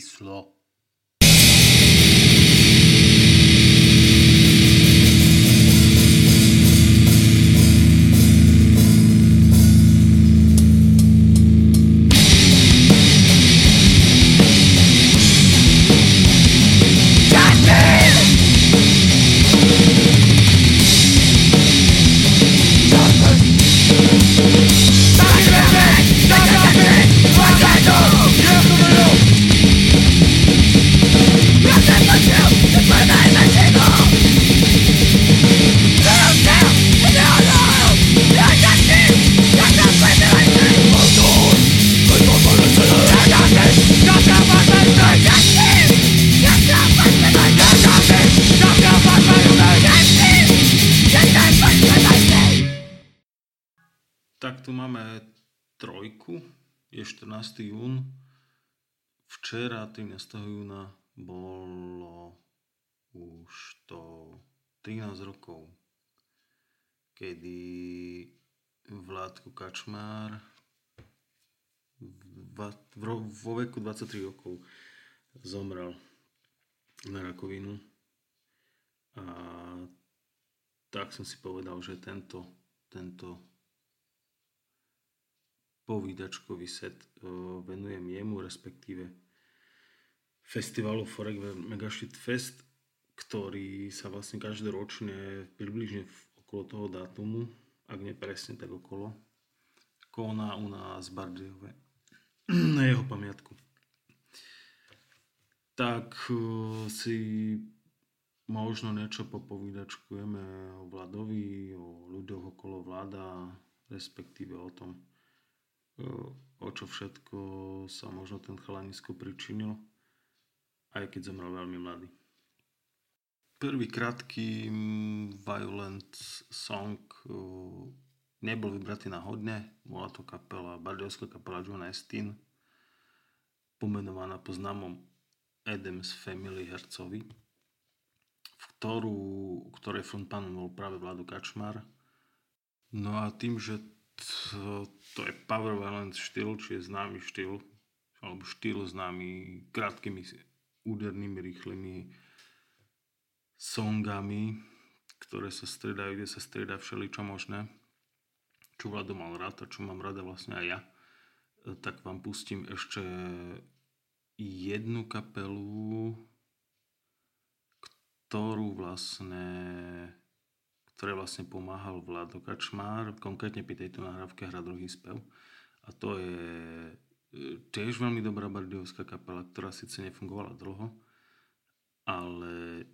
3 číslo Včera, 13. júna, bolo už to 13 rokov, kedy Vládko Kačmár vo veku 23 rokov zomrel na rakovinu. A tak som si povedal, že tento, tento povídačkový set venujem jemu, respektíve festivalu Forek Megashit Fest, ktorý sa vlastne každoročne približne okolo toho dátumu, ak nie presne tak okolo, koná u nás v Bardejove na jeho pamiatku. Tak si možno niečo popovídačkujeme o Vladovi, o ľuďoch okolo vláda, respektíve o tom, o čo všetko sa možno ten chalanisko pričinil, aj keď zomrel veľmi mladý. Prvý krátky violent song nebol vybratý náhodne, bola to kapela, bardiovská kapela John Estin, pomenovaná po známom Adams Family hercovi, v ktorú, ktorej frontpanom bol práve Vlado Kačmar. No a tým, že to, to je Power Violence štýl, či je známy štýl, alebo štýl známy krátkými údernými, rýchlymi songami, ktoré sa striedajú, kde sa strieda všeličo možné, čo Vlado mal rád a čo mám rada vlastne aj ja, tak vám pustím ešte jednu kapelu, ktorú vlastne ktoré vlastne pomáhal Vlado Kačmár, konkrétne pri tejto nahrávke hra druhý spev. A to je e, tiež veľmi dobrá bardiovská kapela, ktorá síce nefungovala dlho, ale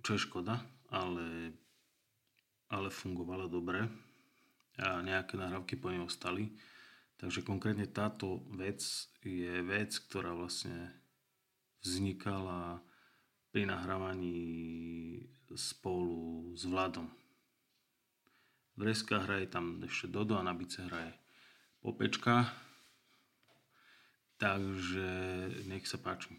čo je škoda, ale, ale fungovala dobre a nejaké nahrávky po nej ostali. Takže konkrétne táto vec je vec, ktorá vlastne vznikala pri nahrávaní spolu s Vladom. Vreska hraje tam ešte Dodo a na bice hraje Popečka. Nech sa páči.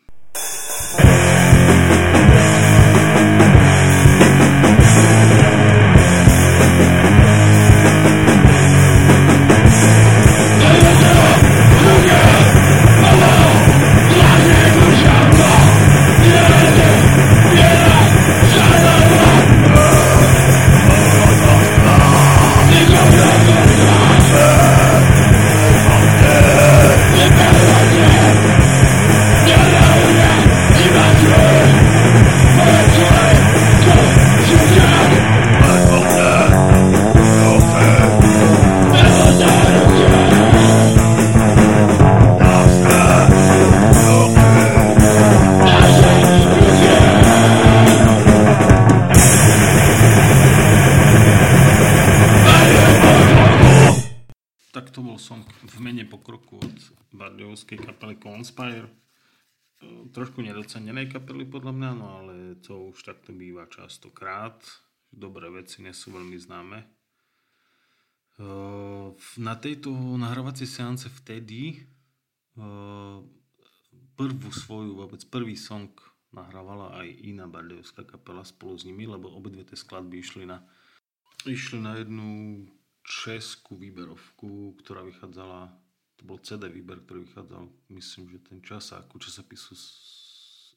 Už takto býva častokrát. Dobré veci nie sú veľmi známe. Na tejto nahrávacej seance vtedy prvú svoju, vôbec prvý song nahrávala aj iná bardejovská kapela spolu s nimi, lebo obidve tie skladby išli na, išli na jednu českú výberovku, ktorá vychádzala to bol CD výber, ktorý vychádzal, myslím, že ten čas ako časopisu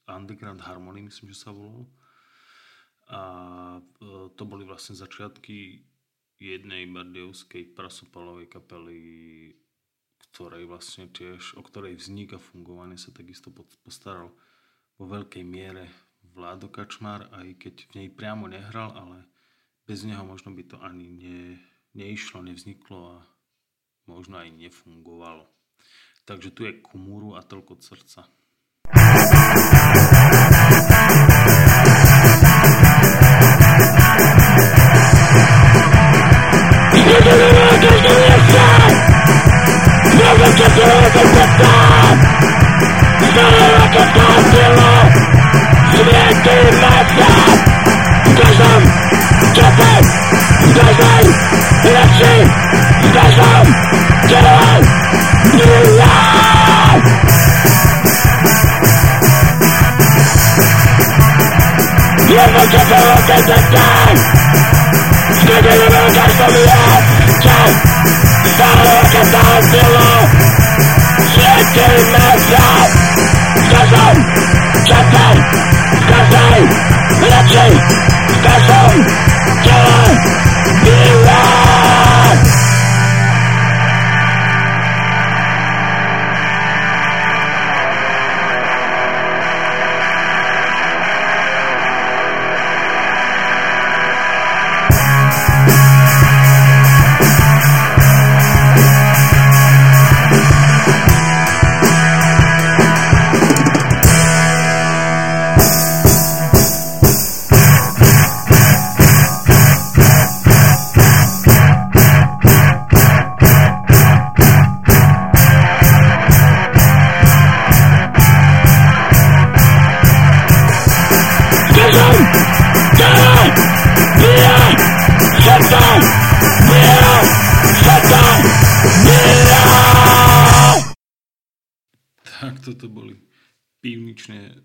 Underground Harmony, myslím, že sa volal. A e, to boli vlastne začiatky jednej bardiovskej prasopalovej kapely, ktorej vlastne tiež, o ktorej vznik a fungovanie sa takisto postaral vo veľkej miere Vládo Kačmár, aj keď v nej priamo nehral, ale bez neho možno by to ani ne, neišlo, nevzniklo a možno aj nefungovalo. Takže tu je kumúru a toľko od srdca. Světy masa V každém čase V každém reči V Dollar to dollar zero. Chicken mascot. Pivničné e,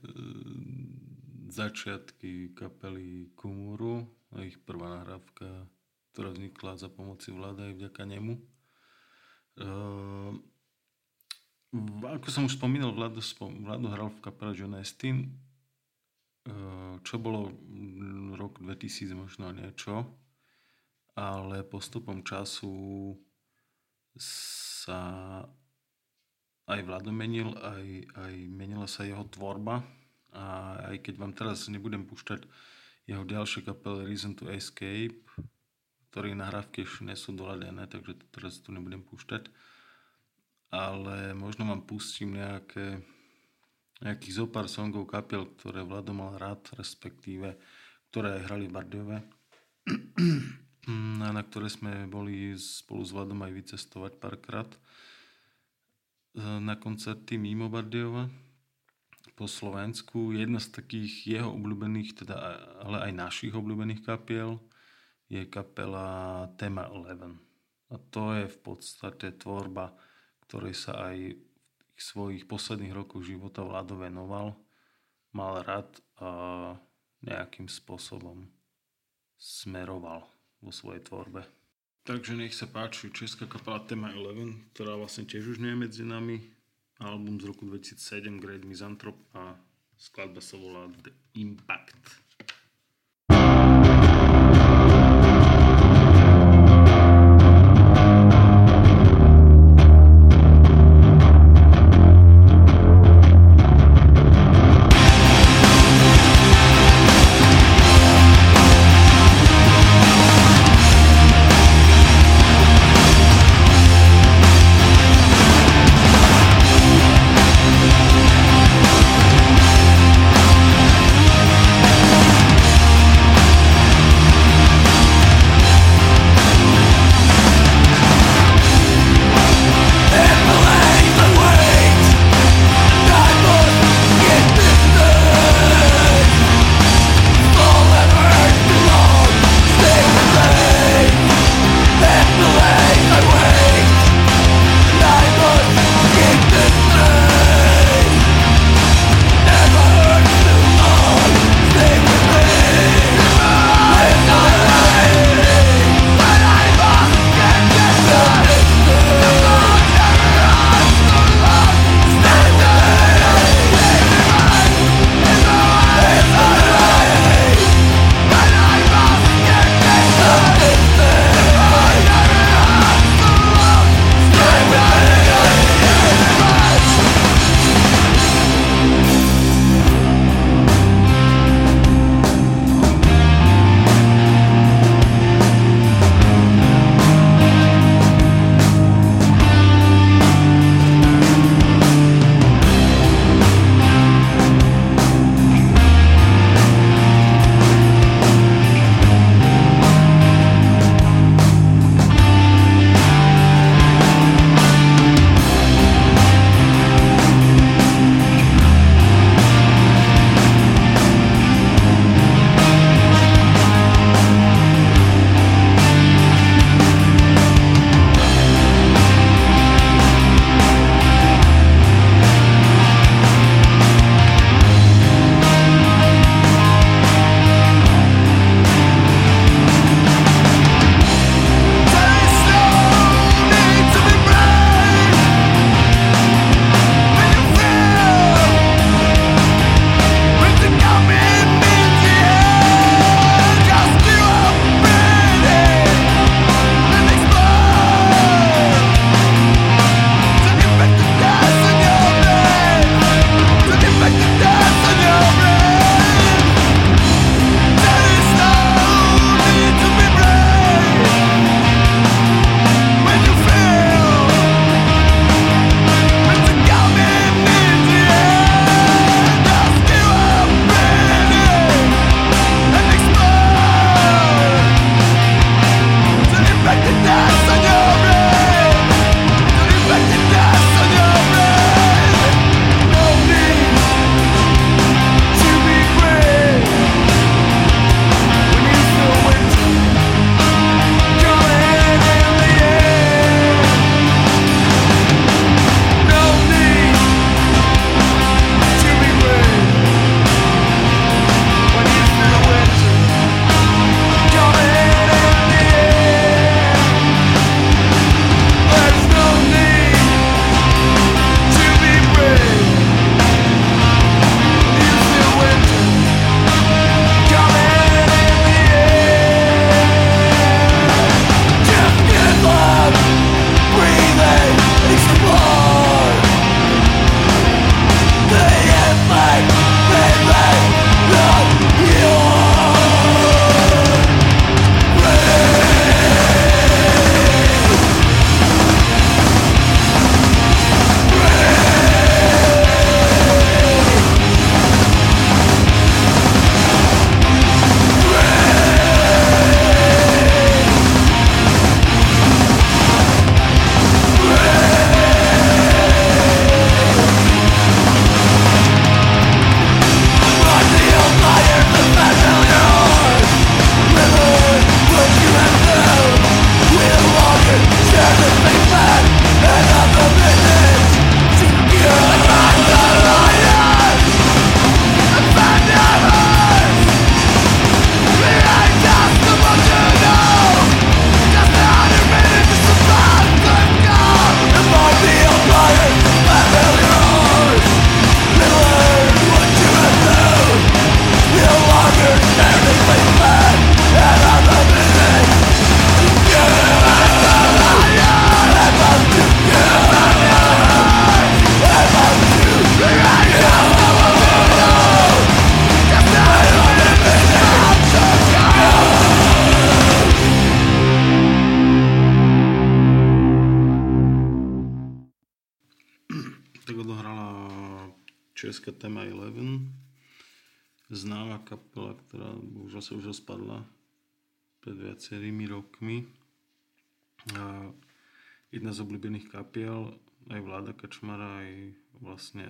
začiatky kapely Kumuru a ich prvá nahrávka, ktorá vznikla za pomoci vláda aj vďaka nemu. E, ako som už spomínal, Vlado, Vlado hral v kapele John Astin, Eh, čo bolo rok 2000 možno niečo, ale postupom času sa aj Vlado menil, aj, aj menila sa jeho tvorba. A aj keď vám teraz nebudem púšťať jeho ďalšie kapely Reason to Escape, ktoré nahrávky ešte nie sú doladené, takže to teraz tu nebudem púšťať, ale možno vám pustím nejaké nejakých zo pár songov kapiel, ktoré Vlado mal rád, respektíve ktoré hrali v Bardiove. Na ktoré sme boli spolu s Vladom aj vycestovať párkrát na koncerty mimo Bardiova po Slovensku. Jedna z takých jeho obľúbených, teda, ale aj našich obľúbených kapiel je kapela Tema 11. A to je v podstate tvorba, ktorej sa aj svojich posledných rokov života Vlado venoval, mal rád a nejakým spôsobom smeroval vo svojej tvorbe. Takže nech sa páči česká kapela Tema 11, ktorá vlastne tiež už nie je medzi nami. Album z roku 2007 Great Misanthrope a skladba sa volá The Impact.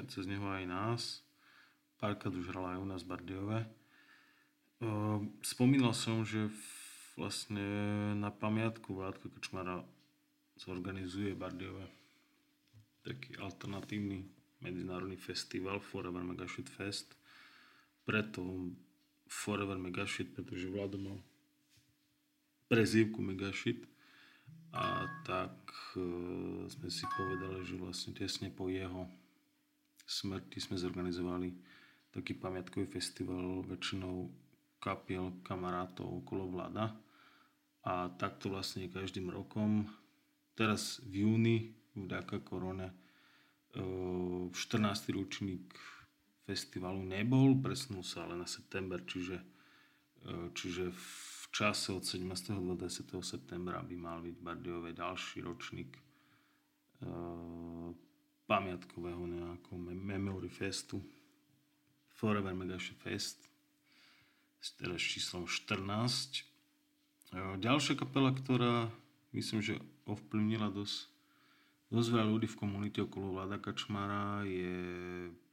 Cez neho aj nás. Párkrát už hrala aj u nás v Bardiove. Spomínal som, že vlastne na pamiatku Vládka Kačmara zorganizuje Bardiove taký alternatívny medzinárodný festival Forever Megashit Fest. Preto Forever Megashit, pretože Vlado mal prezývku Megashit a tak e, sme si povedali, že vlastne tesne po jeho smrti sme zorganizovali taký pamiatkový festival väčšinou kapiel kamarátov okolo vláda a takto vlastne každým rokom teraz v júni vďaka korone 14. ročník festivalu nebol, presnul sa ale na september, čiže, čiže v čase od 17. do 20. septembra by mal byť Bardiové ďalší ročník pamiatkového nejakého Memory Festu Forever Megashi Fest s číslom 14. Ďalšia kapela, ktorá myslím, že ovplyvnila dosť Dosť veľa ľudí v komunite okolo Vlada Kačmara je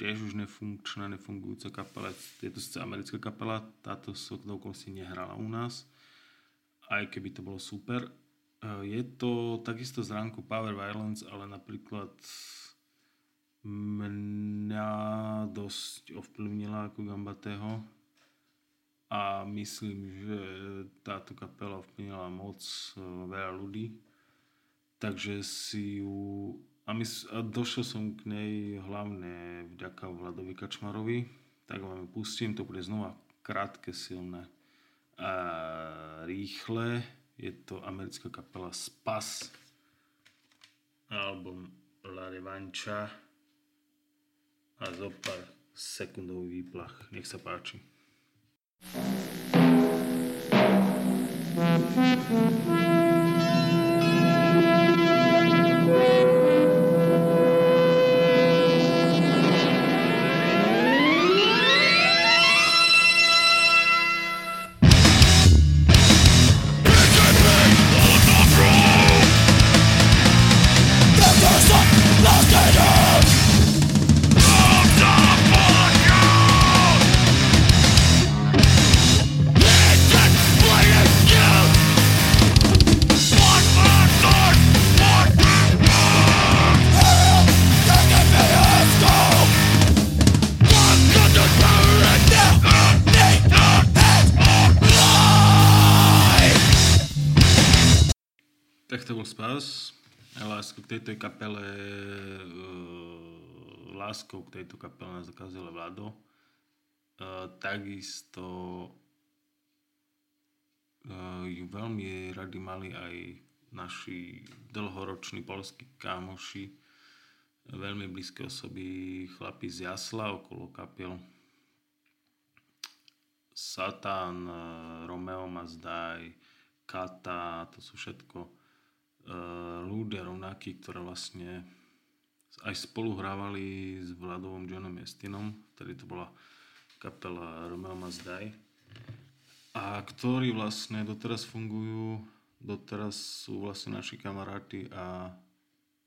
tiež už nefunkčná, nefungujúca kapela. Je to sice americká kapela, táto sa si nehrala u nás, aj keby to bolo super. E, je to takisto z ránku Power Violence, ale napríklad mňa dosť ovplyvnila ako Gambatého a myslím, že táto kapela ovplyvnila moc e, veľa ľudí Takže si ju... A, mys- a došiel som k nej hlavne vďaka Vladovi Kačmarovi. Tak vám pustím, to bude znova krátke, silné a rýchle. Je to americká kapela Spas. Album La Revancha a zo pár sekundový výplach. Nech sa páči. thank you tejto kapele, uh, láskou k tejto kapele nás dokázal Vlado. Uh, takisto uh, ju veľmi radi mali aj naši dlhoroční polskí kámoši, veľmi blízke osoby, chlapi z Jasla okolo kapiel Satan, Romeo Mazdaj, Kata, to sú všetko Eh, ľudia rovnakí, ktoré vlastne aj spolu hrávali s Vladovom Johnom Estinom, ktorý to bola kapela Romeo Mazdaj a ktorí vlastne doteraz fungujú, doteraz sú vlastne naši kamaráti a,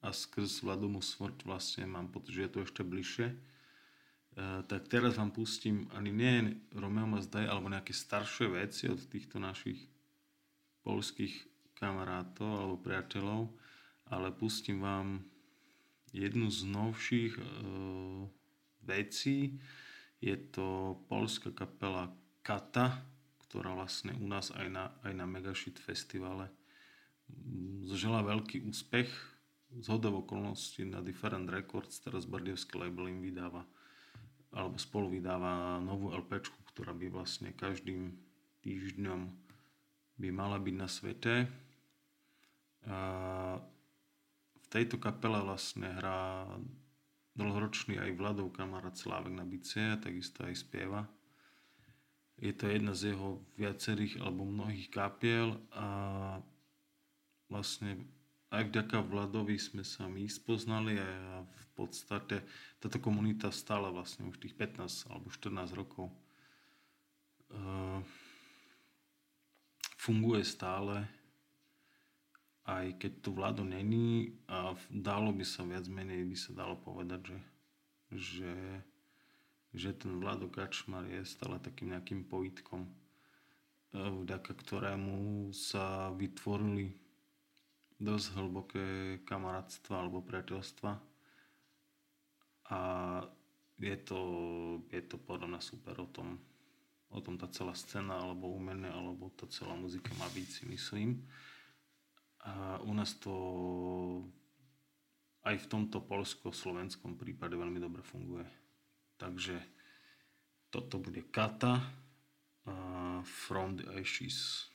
a skrz Vladomu smrť vlastne mám pocit, že je to ešte bližšie. E, tak teraz vám pustím ani nie Romeo Mazdaj alebo nejaké staršie veci od týchto našich polských kamarátov alebo priateľov, ale pustím vám jednu z novších e, vecí. Je to polská kapela Kata, ktorá vlastne u nás aj na, aj na Megashit festivale zažila veľký úspech. Z hodov okolností na Different Records, teraz Bardievský label im vydáva alebo spolu vydáva novú LP, ktorá by vlastne každým týždňom by mala byť na svete v tejto kapele vlastne hrá dlhoročný aj Vladov kamarát Slávek na bicie takisto aj spieva. Je to jedna z jeho viacerých alebo mnohých kapiel a vlastne aj vďaka Vladovi sme sa my spoznali a v podstate táto komunita stála vlastne už tých 15 alebo 14 rokov. Uh, funguje stále, aj keď tu Vlado není a dalo by sa viac menej, by sa dalo povedať, že, že, že ten Vlado Kačmar je stále takým nejakým pojitkom, e, vďaka ktorému sa vytvorili dosť hlboké kamarátstva alebo priateľstva. A je to, je to podľa mňa super o tom, o tom tá celá scéna, alebo umené, alebo tá celá muzika má byť, si myslím. U nás to aj v tomto polsko-slovenskom prípade veľmi dobre funguje. Takže toto bude Kata uh, From the Ashes.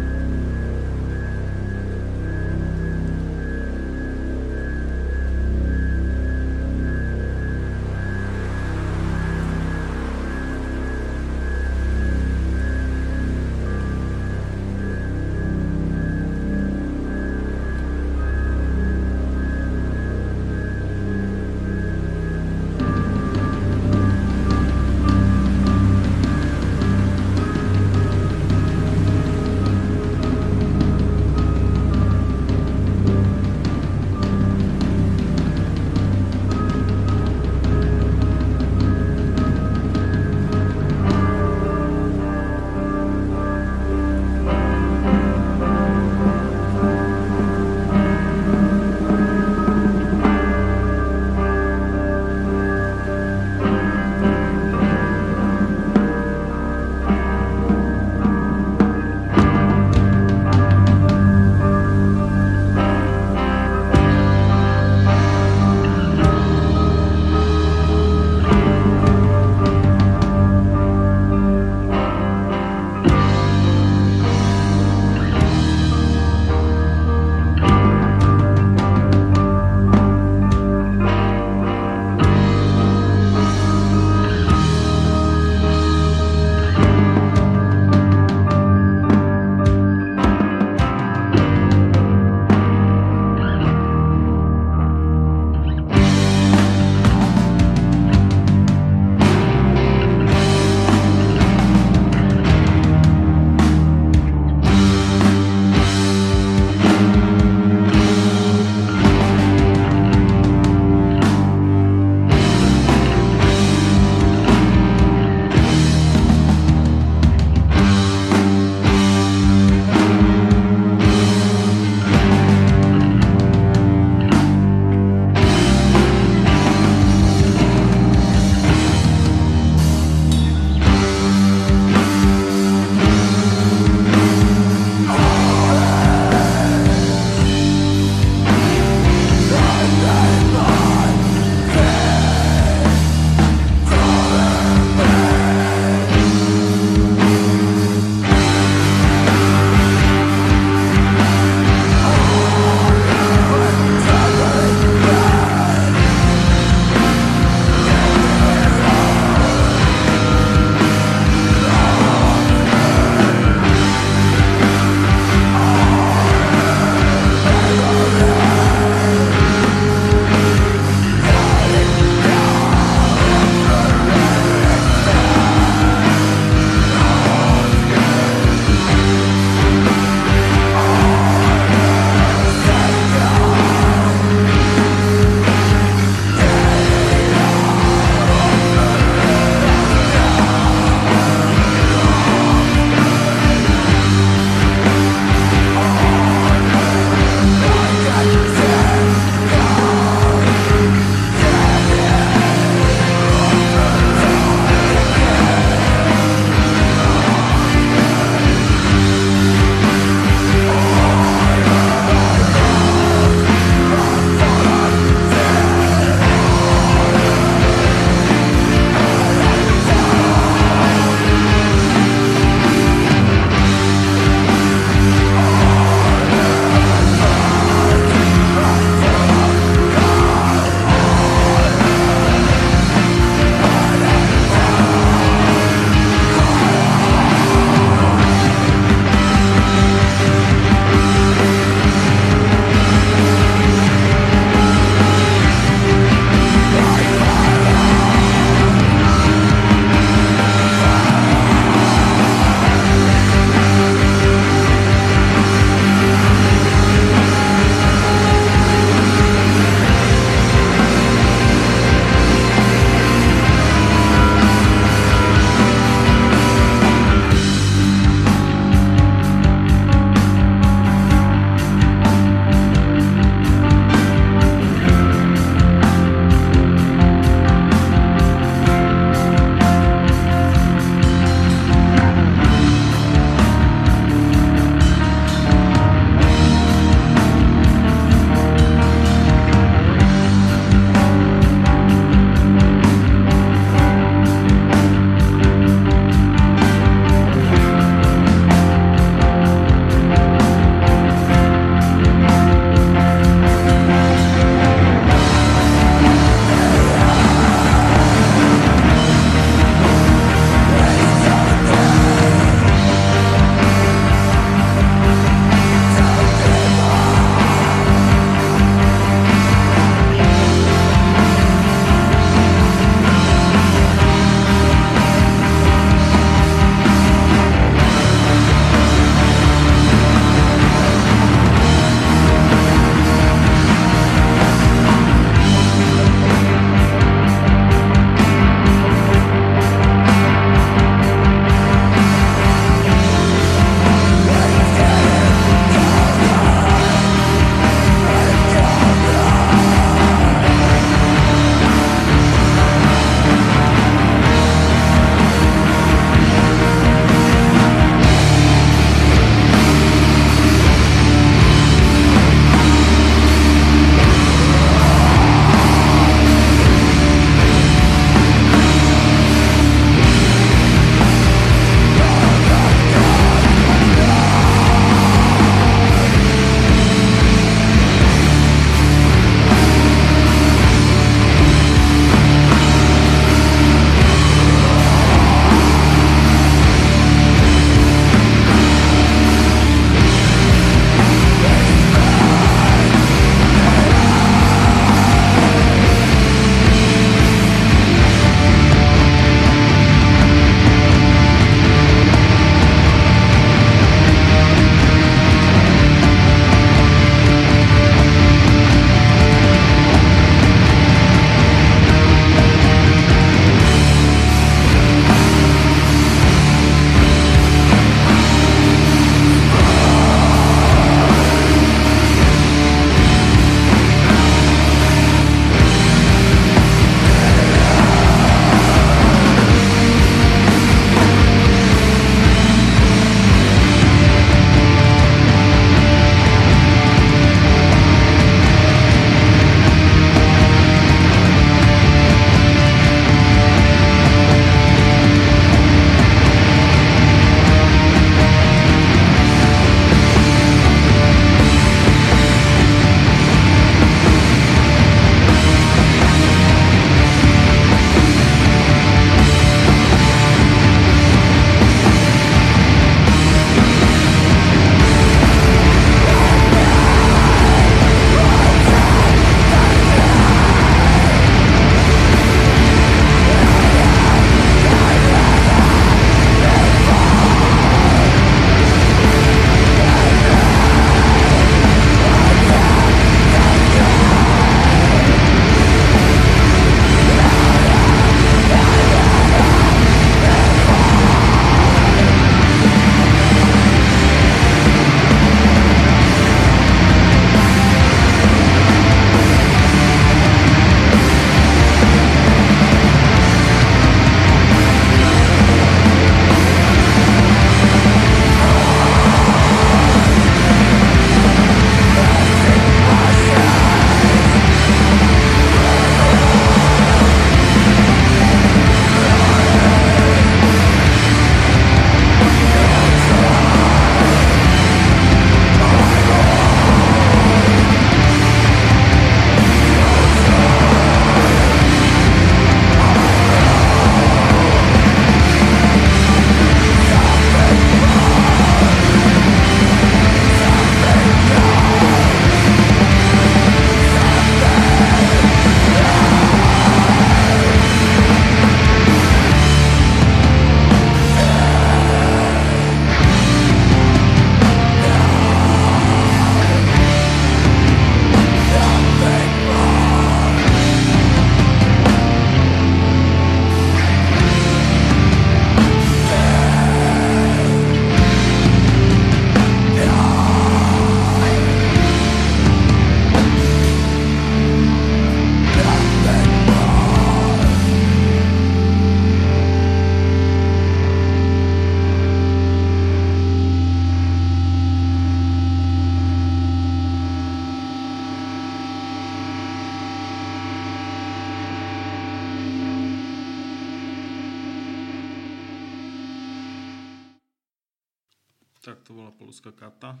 Tak to bola polská kata.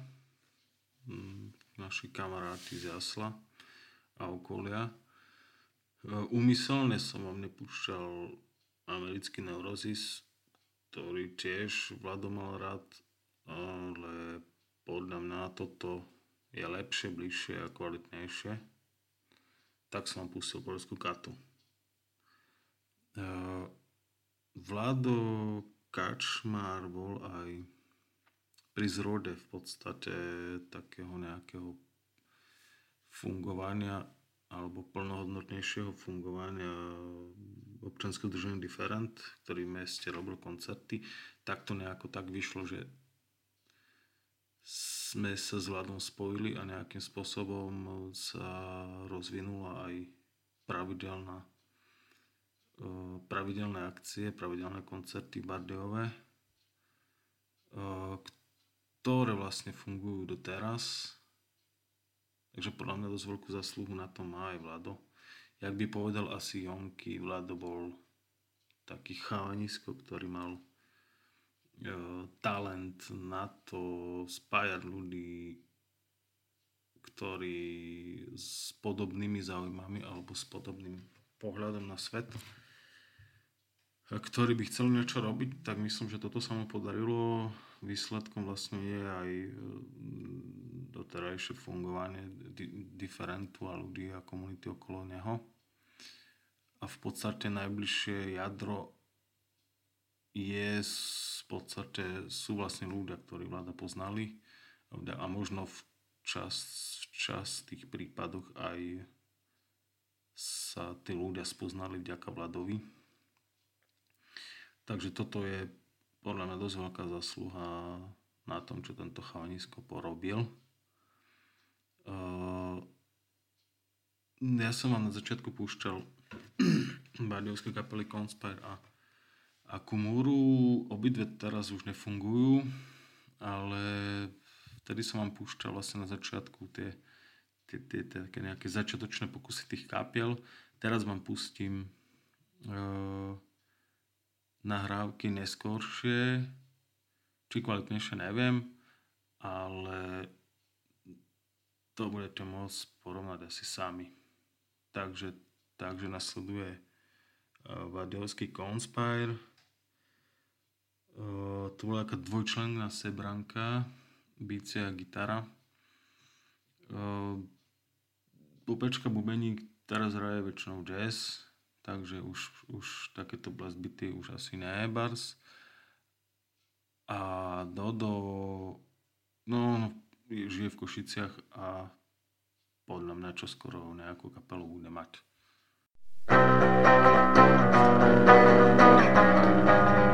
Mm, naši kamaráti z Jasla a okolia. Umyselne som vám nepúšťal americký neurozis, ktorý tiež Vlado mal rád, ale podľa mňa toto je lepšie, bližšie a kvalitnejšie. Tak som pustil polskú katu. Vlado Kačmár bol aj pri zrode v podstate takého nejakého fungovania alebo plnohodnotnejšieho fungovania občanského drženia Different, ktorý v meste robil koncerty, tak to nejako tak vyšlo, že sme sa s Vladom spojili a nejakým spôsobom sa rozvinula aj pravidelná pravidelné akcie, pravidelné koncerty Bardejové, ktoré vlastne fungujú doteraz. Takže podľa mňa dosť veľkú zasluhu na to má aj Vlado. Jak by povedal asi Jonky, Vlado bol taký chalanisko, ktorý mal e, talent na to spájať ľudí, ktorí s podobnými záujmami alebo s podobným pohľadom na svet ktorý by chcel niečo robiť, tak myslím, že toto sa mu podarilo. Výsledkom vlastne je aj e, doterajšie fungovanie diferentu a ľudí a komunity okolo neho. A v podstate najbližšie jadro je v podstate, sú vlastne ľudia, ktorí vláda poznali a možno v čas, v čas tých prípadoch aj sa tí ľudia spoznali vďaka Vladovi Takže toto je podľa mňa dosť veľká zasluha na tom, čo tento chalanisko porobil. Uh, ja som vám na začiatku púšťal bardiovské kapely Conspire a, a Kumuru. Obidve teraz už nefungujú, ale vtedy som vám púšťal vlastne na začiatku tie, tie, tie, tie také nejaké začiatočné pokusy tých kapiel. Teraz vám pustím uh, nahrávky neskôršie, či kvalitnejšie neviem, ale to budete môcť porovnať asi sami. Takže, takže nasleduje uh, Vadiovský Conspire. Uh, to bola taká dvojčlenná sebranka, bicie a gitara. Uh, Popečka bubeník teraz hraje väčšinou jazz, takže už, už takéto blast bity už asi nie bars. A Dodo, no, no žije v Košiciach a podľa mňa čo skoro nejakú kapelu bude mať. USA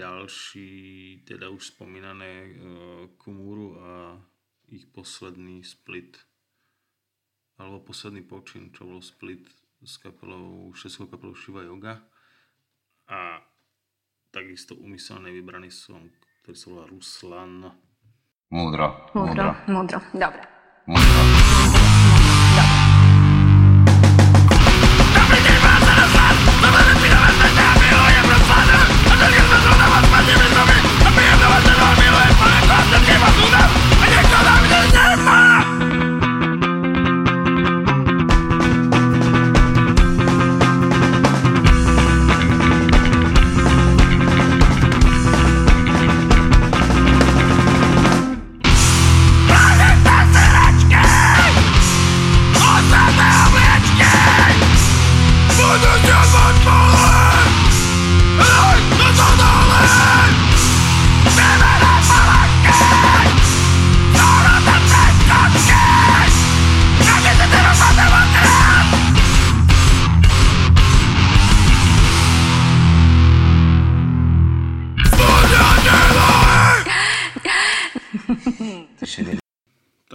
ďalší, teda už spomínané uh, Kumuru a ich posledný split alebo posledný počin, čo bol split s kapelou, šestou kapelou Shiva Yoga a takisto umyselne vybraný song, ktorý sa volá Ruslan. Múdro. Múdro, múdro, dobre. Múdro.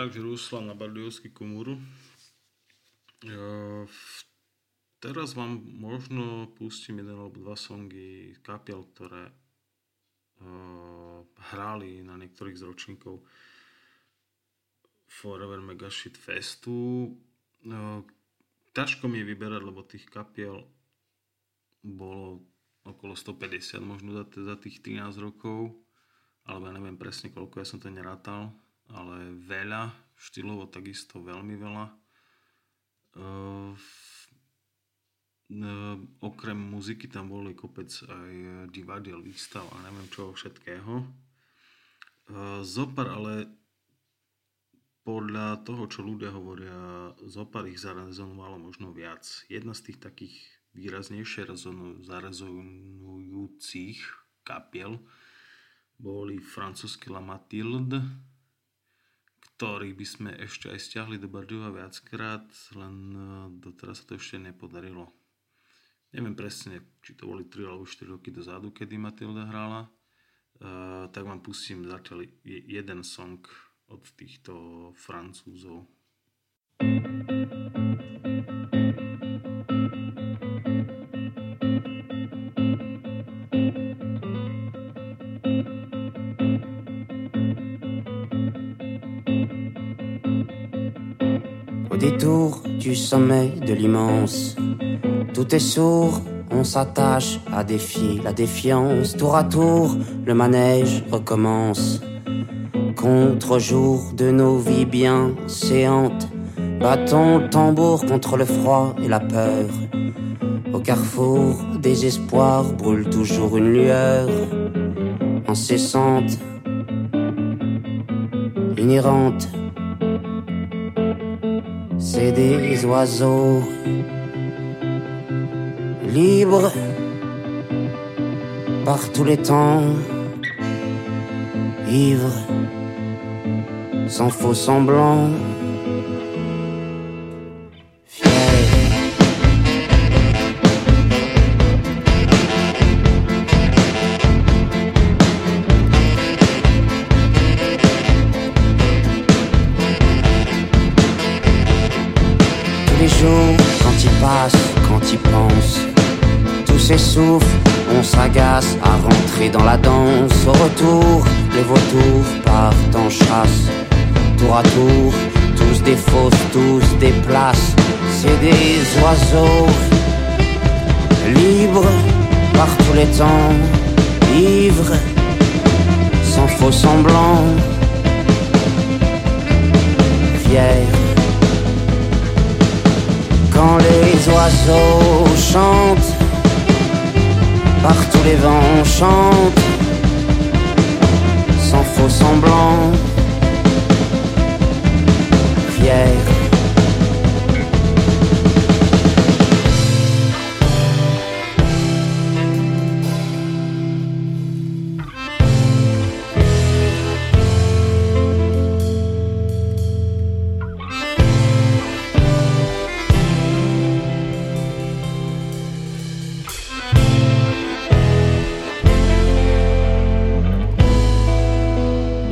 Takže Ruslan na Bardiovský komúru. Uh, teraz vám možno pustím jeden alebo dva songy kapiel, ktoré uh, hráli na niektorých z ročníkov Forever Mega Festu. Uh, ťažko mi je vyberať, lebo tých kapiel bolo okolo 150 možno za, za tých 13 rokov, alebo ja neviem presne koľko, ja som to nerátal ale veľa, štýlovo takisto veľmi veľa. Uh, uh, okrem muziky tam boli kopec aj divadiel, výstav a neviem čoho všetkého. Uh, zopar ale podľa toho, čo ľudia hovoria, zopar ich zarezonovalo možno viac. Jedna z tých takých výraznejšie zarezonujúcich kapiel boli francúzsky La Mathilde, ktorých by sme ešte aj stiahli do Bardiova viackrát, len e, doteraz sa to ešte nepodarilo. Neviem presne, či to boli 3 alebo 4 roky dozadu, kedy Matilda hrala. Uh, tak vám pustím zatiaľ jeden song od týchto Francúzov. Détour du sommet de l'immense. Tout est sourd, on s'attache à défier la défiance. Tour à tour, le manège recommence. Contre-jour de nos vies bien séantes, battons le tambour contre le froid et la peur. Au carrefour des espoirs brûle toujours une lueur incessante, inhérente c'est des oiseaux libres par tous les temps, ivres, sans faux semblant. Rentrer dans la danse. Au retour, les vautours partent en chasse. Tour à tour, tous des tous des. C'est des oiseaux libres par tous les temps, ivres, sans faux semblant, fiers. Quand les oiseaux chantent, Partout les vents on chante, sans faux semblant, fiers.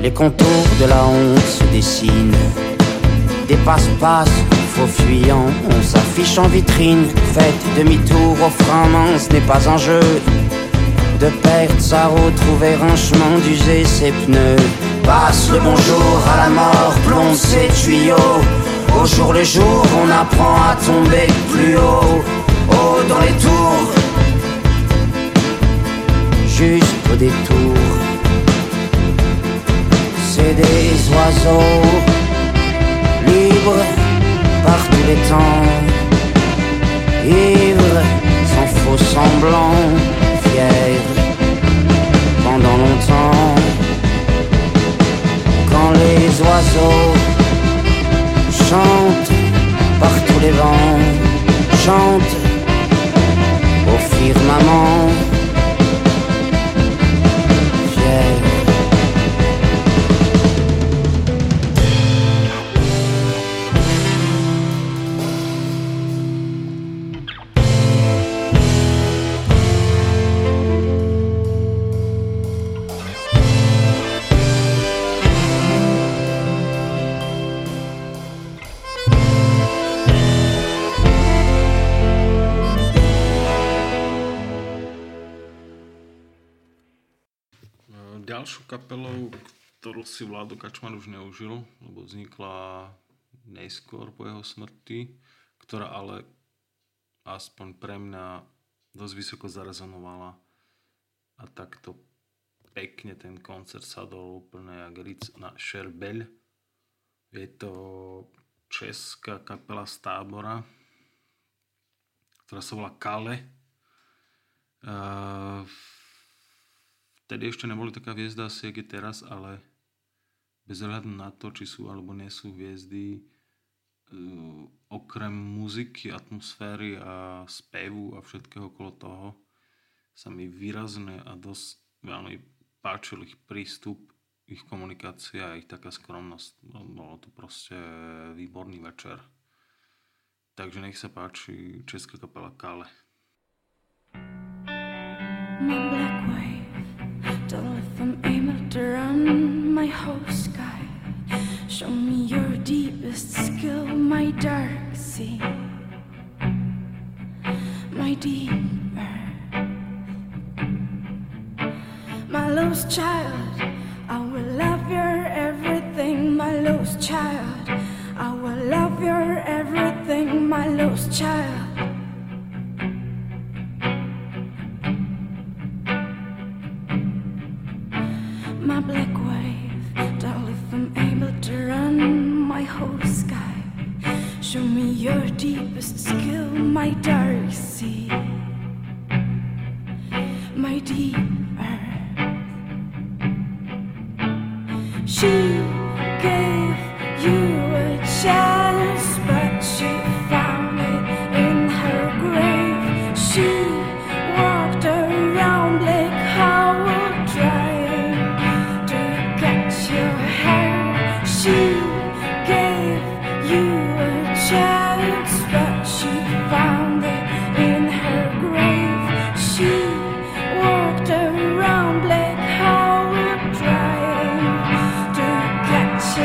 Fier. contours de la honte se dessinent. Des passe-passe, faux fuyants, on s'affiche en vitrine. Faites demi-tour au frein mince n'est pas un jeu. De perdre sa route, trouver un chemin, d'user ses pneus. Passe le bonjour à la mort, plombe ses tuyaux. Au jour le jour, on apprend à tomber plus haut. Haut dans les tours, juste au détour des oiseaux libres par tous les temps, ivres sans faux semblant, fiers pendant longtemps. Quand les oiseaux chantent par tous les vents, chantent au firmament. Si Vlado Kačman už neužil, lebo vznikla neskôr po jeho smrti, ktorá ale aspoň pre mňa dosť vysoko zarezonovala a takto pekne ten koncert sadol úplne jak ric na Šerbeľ. Je to česká kapela z tábora, ktorá sa volá Kale. Uh, vtedy ešte neboli taká hviezda asi, jak je teraz, ale bez ohľadu na to, či sú alebo nie sú hviezdy, uh, okrem muziky, atmosféry a spevu a všetkého okolo toho, sa mi výrazne a dosť veľmi páčil ich prístup, ich komunikácia a ich taká skromnosť. Bolo to proste výborný večer. Takže nech sa páči česká kapela Kale. My black if I'm able to my sky. Show me your deepest skill, my dark sea, my deeper, my lost child. I will love your everything, my lost child. I will love your everything, my lost child. Just kill my diary, see.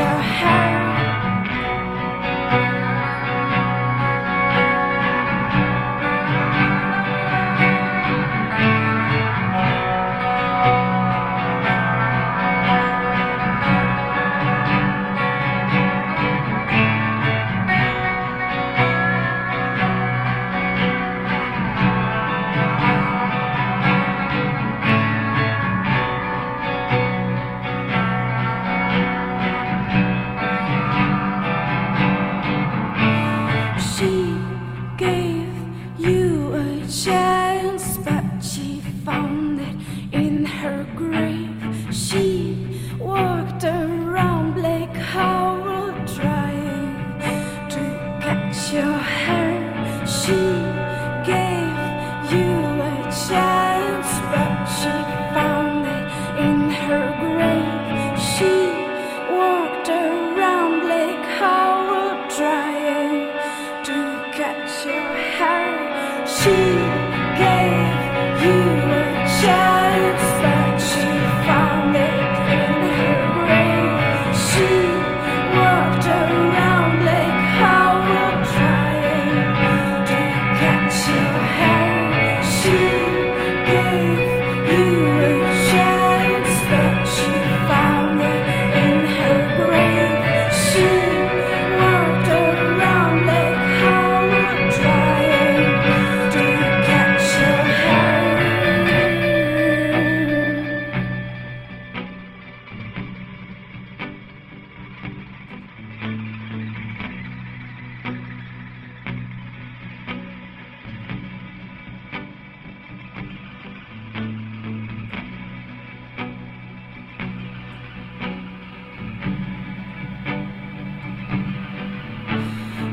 your.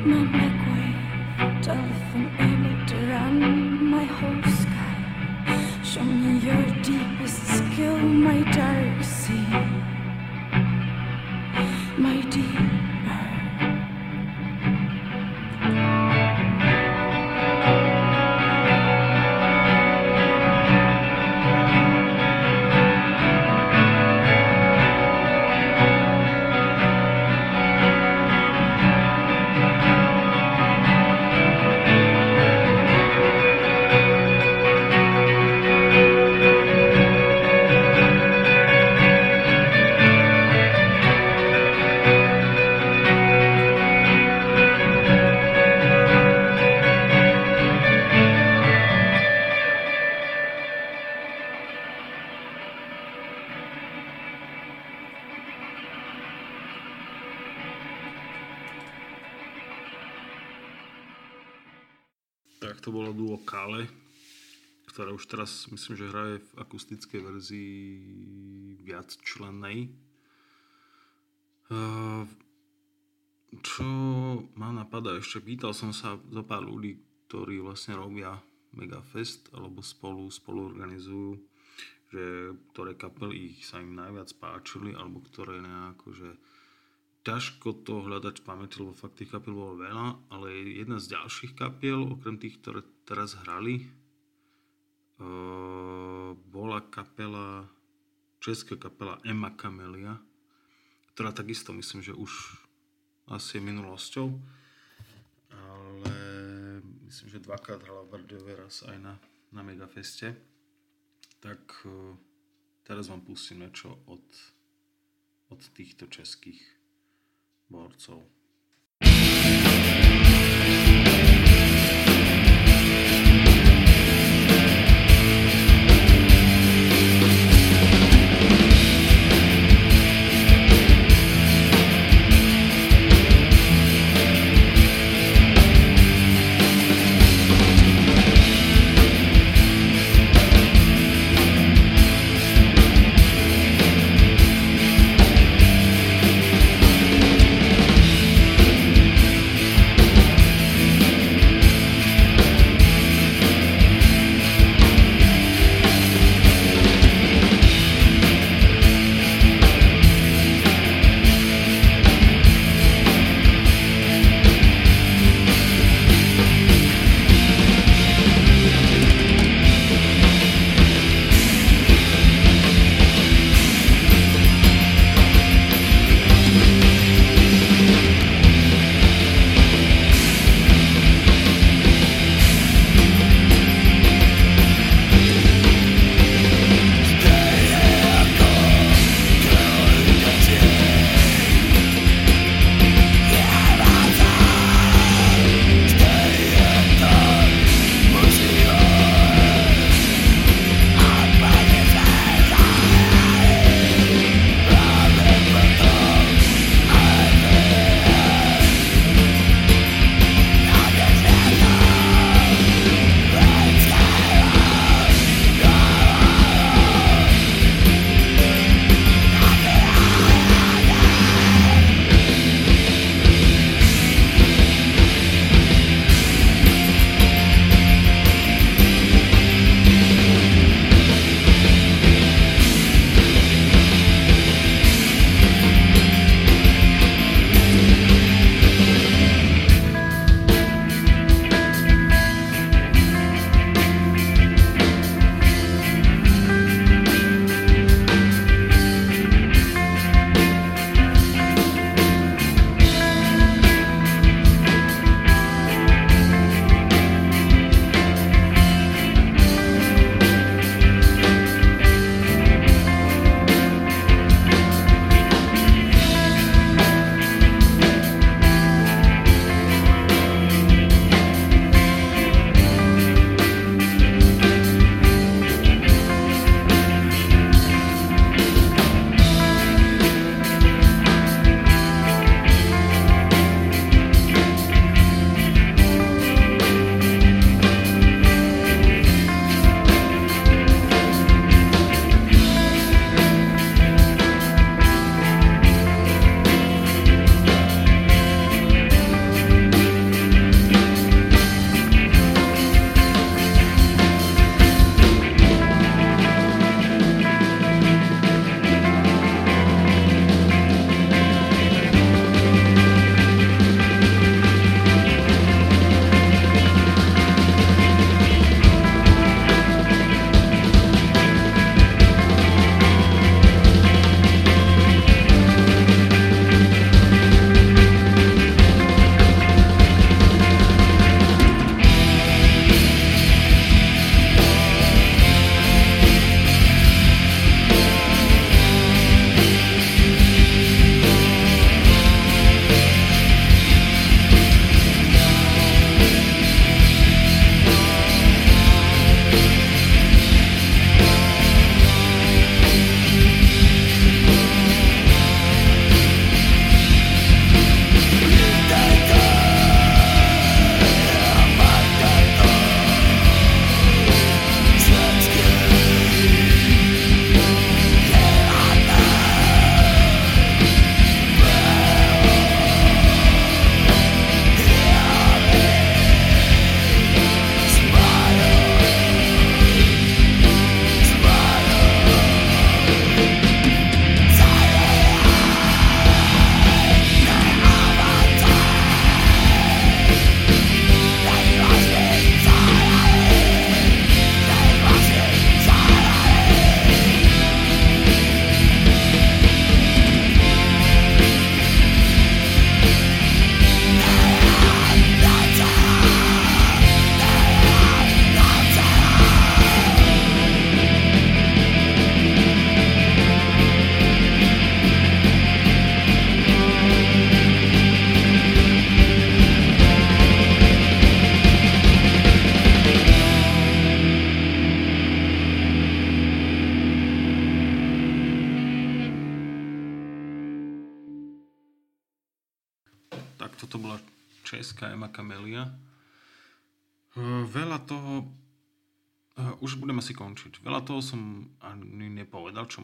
My teraz myslím, že hraje v akustickej verzii viac člennej. Uh, čo ma napadá ešte, pýtal som sa zo pár ľudí, ktorí vlastne robia Megafest alebo spolu, spolu organizujú, že ktoré kapely ich sa im najviac páčili alebo ktoré nejako, že ťažko to hľadať v pamäti, lebo fakt tých kapiel bolo veľa, ale jedna z ďalších kapiel, okrem tých, ktoré teraz hrali, bola kapela, česká kapela Emma Camelia, ktorá takisto myslím, že už asi je minulosťou, ale myslím, že dvakrát hrala v Bardejove raz aj na, na Megafeste. Tak uh, teraz vám pustím niečo od, od týchto českých borcov.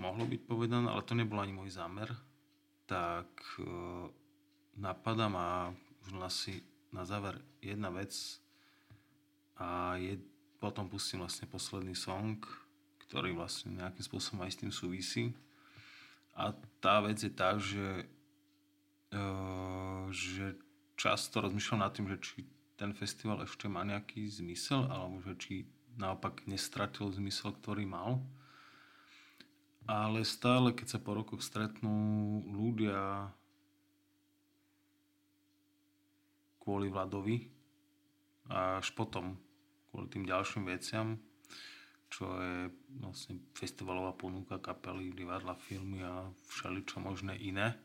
Mohlo byť povedané, ale to nebol ani môj zámer. Tak uh, napadá ma už asi na záver jedna vec a je, potom pustím vlastne posledný song, ktorý vlastne nejakým spôsobom aj s tým súvisí. A tá vec je tá, že, uh, že často rozmýšľam nad tým, že či ten festival ešte má nejaký zmysel, alebo že či naopak nestratil zmysel, ktorý mal. Ale stále, keď sa po rokoch stretnú ľudia kvôli Vladovi až potom kvôli tým ďalším veciam, čo je vlastne festivalová ponuka kapely, divadla, filmy a všeličo možné iné,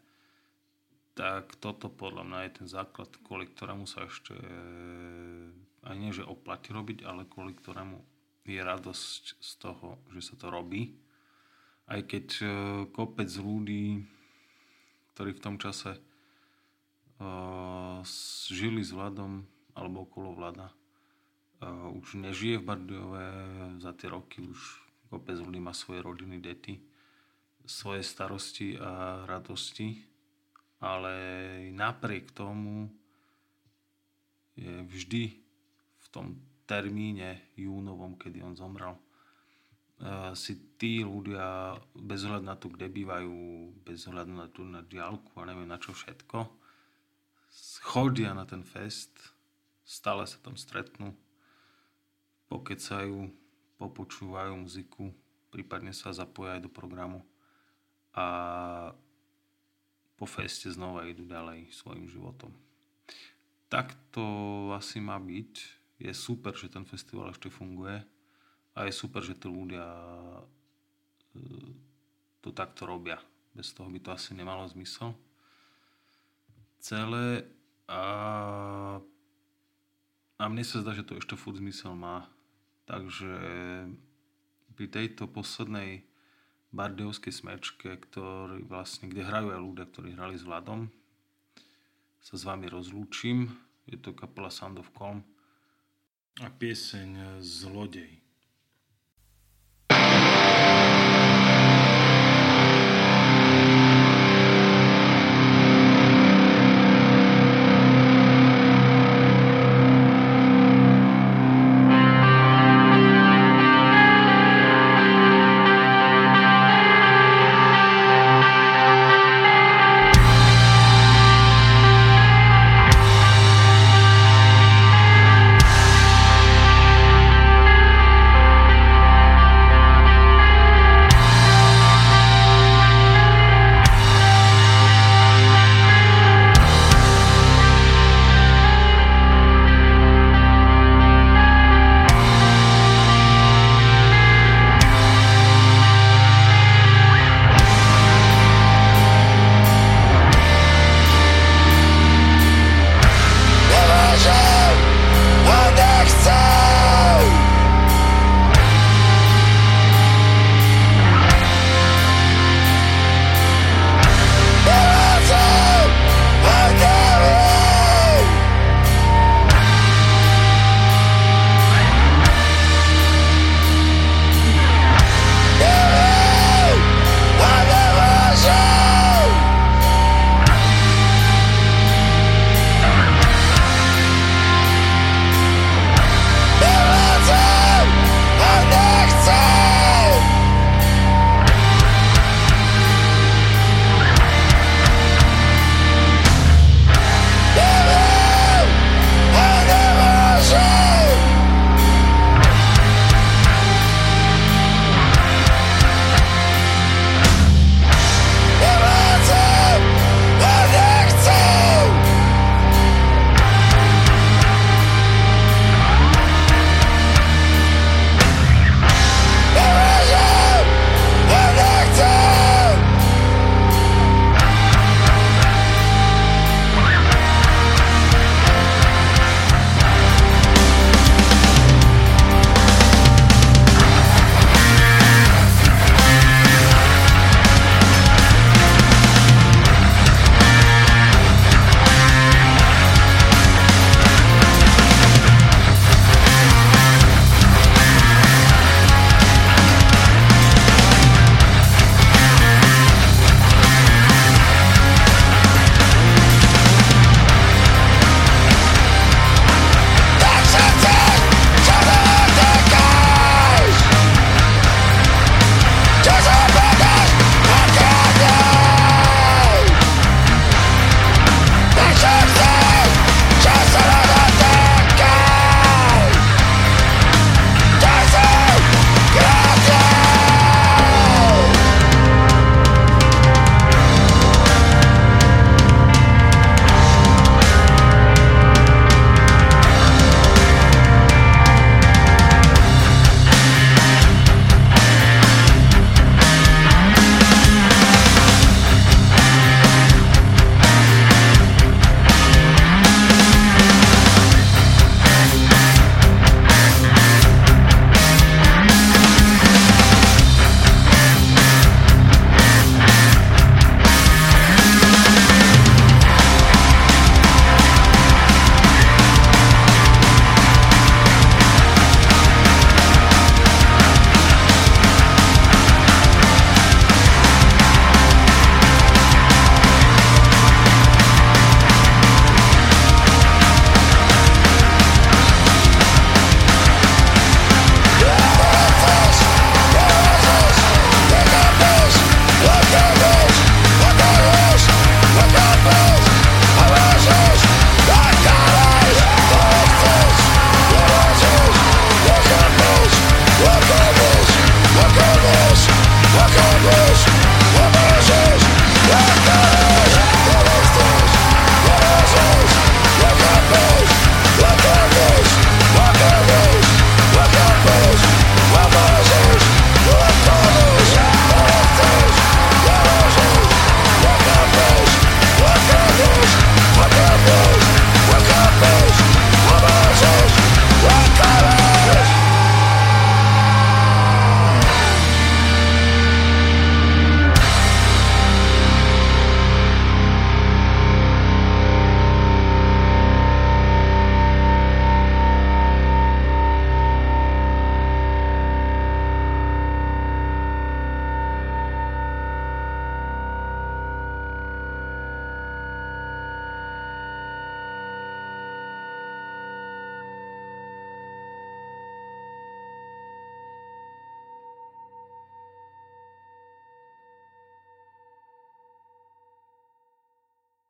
tak toto podľa mňa je ten základ, kvôli ktorému sa ešte aj nie, že oplatí robiť, ale kvôli ktorému je radosť z toho, že sa to robí. Aj keď e, kopec ľudí, ktorí v tom čase uh, žili s Vladom alebo okolo Vlada, Uh, už nežije v Bardejove za tie roky, už kopec ľudí má svoje rodiny, deti, svoje starosti a radosti, ale napriek tomu je vždy v tom termíne júnovom, kedy on zomrel, si tí ľudia, bez hľadu na to, kde bývajú, bez hľadu na tú na diálku a neviem na čo všetko, chodia na ten fest, stále sa tam stretnú, pokecajú, popočúvajú muziku, prípadne sa zapoja aj do programu a po feste znova idú ďalej svojim životom. Tak to asi má byť. Je super, že ten festival ešte funguje a je super, že tí ľudia e, to takto robia. Bez toho by to asi nemalo zmysel. Celé a, a mne sa zdá, že to ešte furt zmysel má Takže pri tejto poslednej bardejovskej smečke, ktorý vlastne, kde hrajú aj ľudia, ktorí hrali s Vladom, sa s vami rozlúčim. Je to kapela Sound of Calm a pieseň Zlodej.